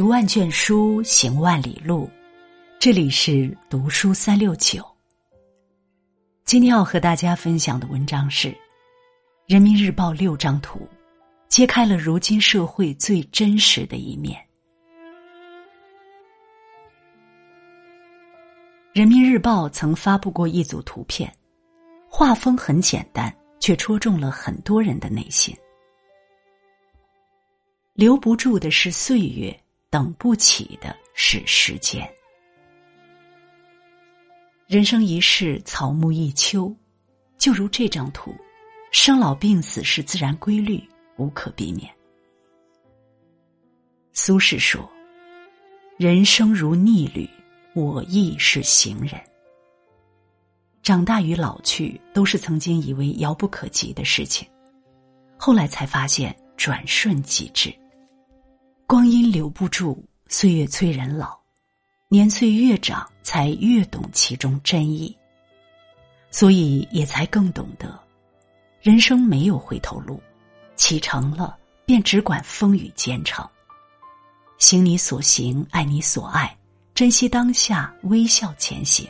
读万卷书，行万里路。这里是读书三六九。今天要和大家分享的文章是《人民日报》六张图，揭开了如今社会最真实的一面。人民日报曾发布过一组图片，画风很简单，却戳中了很多人的内心。留不住的是岁月。等不起的是时间。人生一世，草木一秋，就如这张图，生老病死是自然规律，无可避免。苏轼说：“人生如逆旅，我亦是行人。”长大与老去，都是曾经以为遥不可及的事情，后来才发现转瞬即至。光阴留不住，岁月催人老，年岁越长，才越懂其中真意。所以也才更懂得，人生没有回头路，启程了便只管风雨兼程。行你所行，爱你所爱，珍惜当下，微笑前行，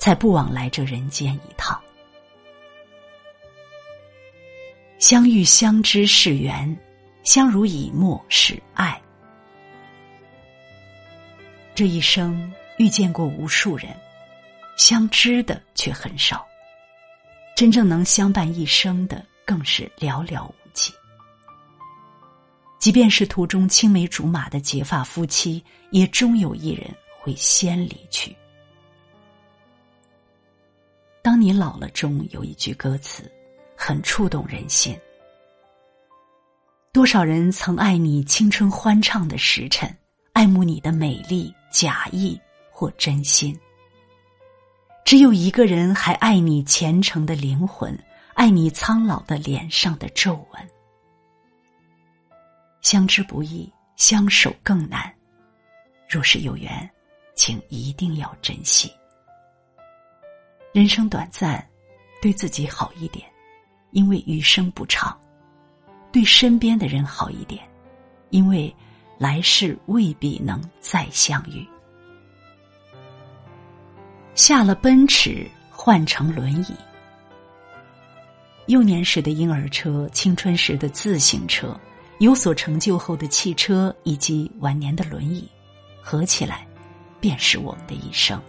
才不枉来这人间一趟。相遇相知是缘。相濡以沫是爱。这一生遇见过无数人，相知的却很少。真正能相伴一生的更是寥寥无几。即便是途中青梅竹马的结发夫妻，也终有一人会先离去。当你老了，中有一句歌词，很触动人心。多少人曾爱你青春欢畅的时辰，爱慕你的美丽假意或真心。只有一个人还爱你虔诚的灵魂，爱你苍老的脸上的皱纹。相知不易，相守更难。若是有缘，请一定要珍惜。人生短暂，对自己好一点，因为余生不长。对身边的人好一点，因为来世未必能再相遇。下了奔驰，换成轮椅。幼年时的婴儿车，青春时的自行车，有所成就后的汽车，以及晚年的轮椅，合起来，便是我们的一生。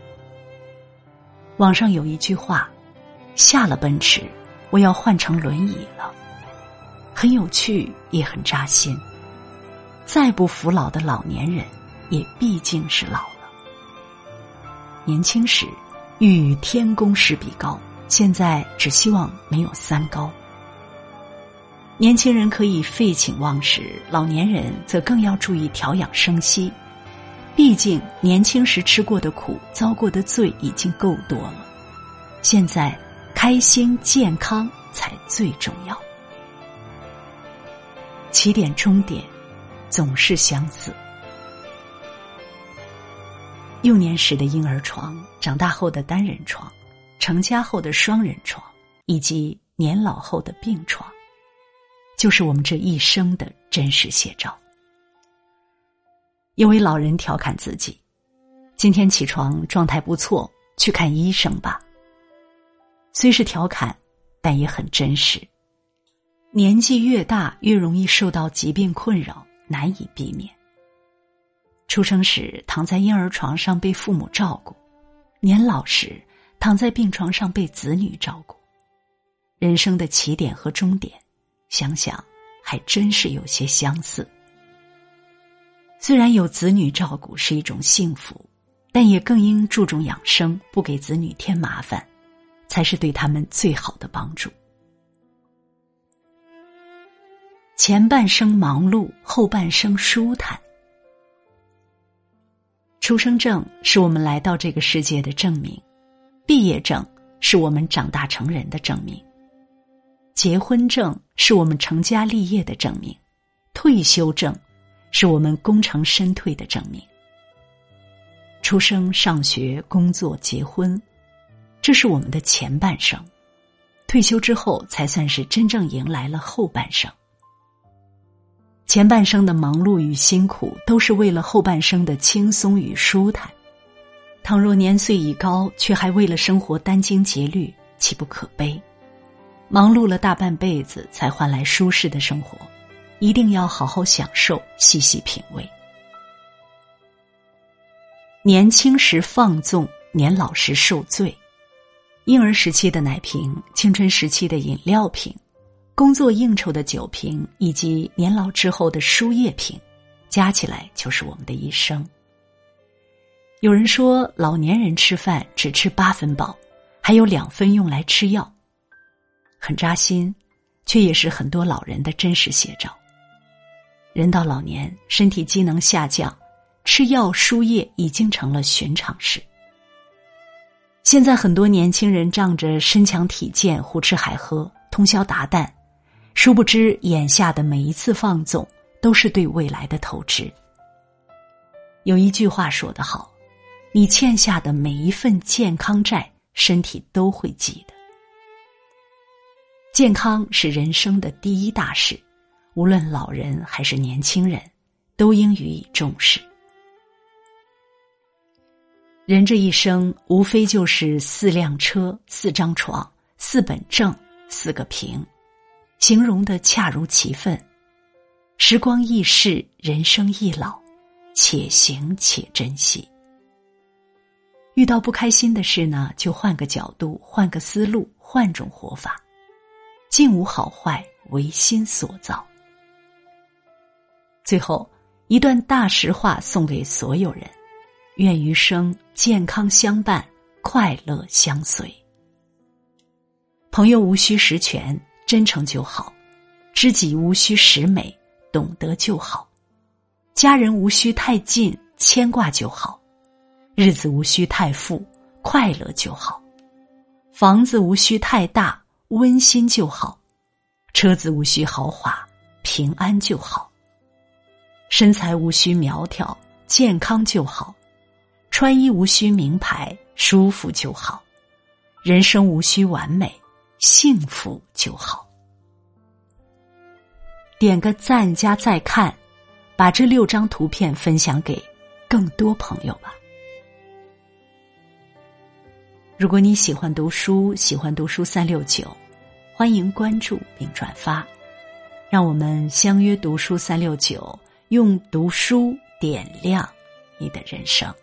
网上有一句话：“下了奔驰，我要换成轮椅了。”很有趣，也很扎心。再不服老的老年人，也毕竟是老了。年轻时欲与天公试比高，现在只希望没有三高。年轻人可以废寝忘食，老年人则更要注意调养生息。毕竟年轻时吃过的苦、遭过的罪已经够多了，现在开心健康才最重要。起点终点，总是相似。幼年时的婴儿床，长大后的单人床，成家后的双人床，以及年老后的病床，就是我们这一生的真实写照。有位老人调侃自己：“今天起床状态不错，去看医生吧。”虽是调侃，但也很真实。年纪越大，越容易受到疾病困扰，难以避免。出生时躺在婴儿床上被父母照顾，年老时躺在病床上被子女照顾。人生的起点和终点，想想还真是有些相似。虽然有子女照顾是一种幸福，但也更应注重养生，不给子女添麻烦，才是对他们最好的帮助。前半生忙碌，后半生舒坦。出生证是我们来到这个世界的证明，毕业证是我们长大成人的证明，结婚证是我们成家立业的证明，退休证是我们功成身退的证明。出生、上学、工作、结婚，这是我们的前半生，退休之后才算是真正迎来了后半生。前半生的忙碌与辛苦，都是为了后半生的轻松与舒坦。倘若年岁已高，却还为了生活殚精竭虑，岂不可悲？忙碌了大半辈子，才换来舒适的生活，一定要好好享受，细细品味。年轻时放纵，年老时受罪。婴儿时期的奶瓶，青春时期的饮料瓶。工作应酬的酒瓶，以及年老之后的输液瓶，加起来就是我们的一生。有人说，老年人吃饭只吃八分饱，还有两分用来吃药，很扎心，却也是很多老人的真实写照。人到老年，身体机能下降，吃药输液已经成了寻常事。现在很多年轻人仗着身强体健，胡吃海喝，通宵达旦。殊不知，眼下的每一次放纵，都是对未来的透支。有一句话说得好：“你欠下的每一份健康债，身体都会记得。”健康是人生的第一大事，无论老人还是年轻人，都应予以重视。人这一生，无非就是四辆车、四张床、四本证、四个瓶。形容的恰如其分，时光易逝，人生易老，且行且珍惜。遇到不开心的事呢，就换个角度，换个思路，换种活法。境无好坏，唯心所造。最后一段大实话送给所有人：愿余生健康相伴，快乐相随。朋友无需实权。真诚就好，知己无需十美，懂得就好；家人无需太近，牵挂就好；日子无需太富，快乐就好；房子无需太大，温馨就好；车子无需豪华，平安就好；身材无需苗条，健康就好；穿衣无需名牌，舒服就好；人生无需完美。幸福就好。点个赞加再看，把这六张图片分享给更多朋友吧。如果你喜欢读书，喜欢读书三六九，欢迎关注并转发，让我们相约读书三六九，用读书点亮你的人生。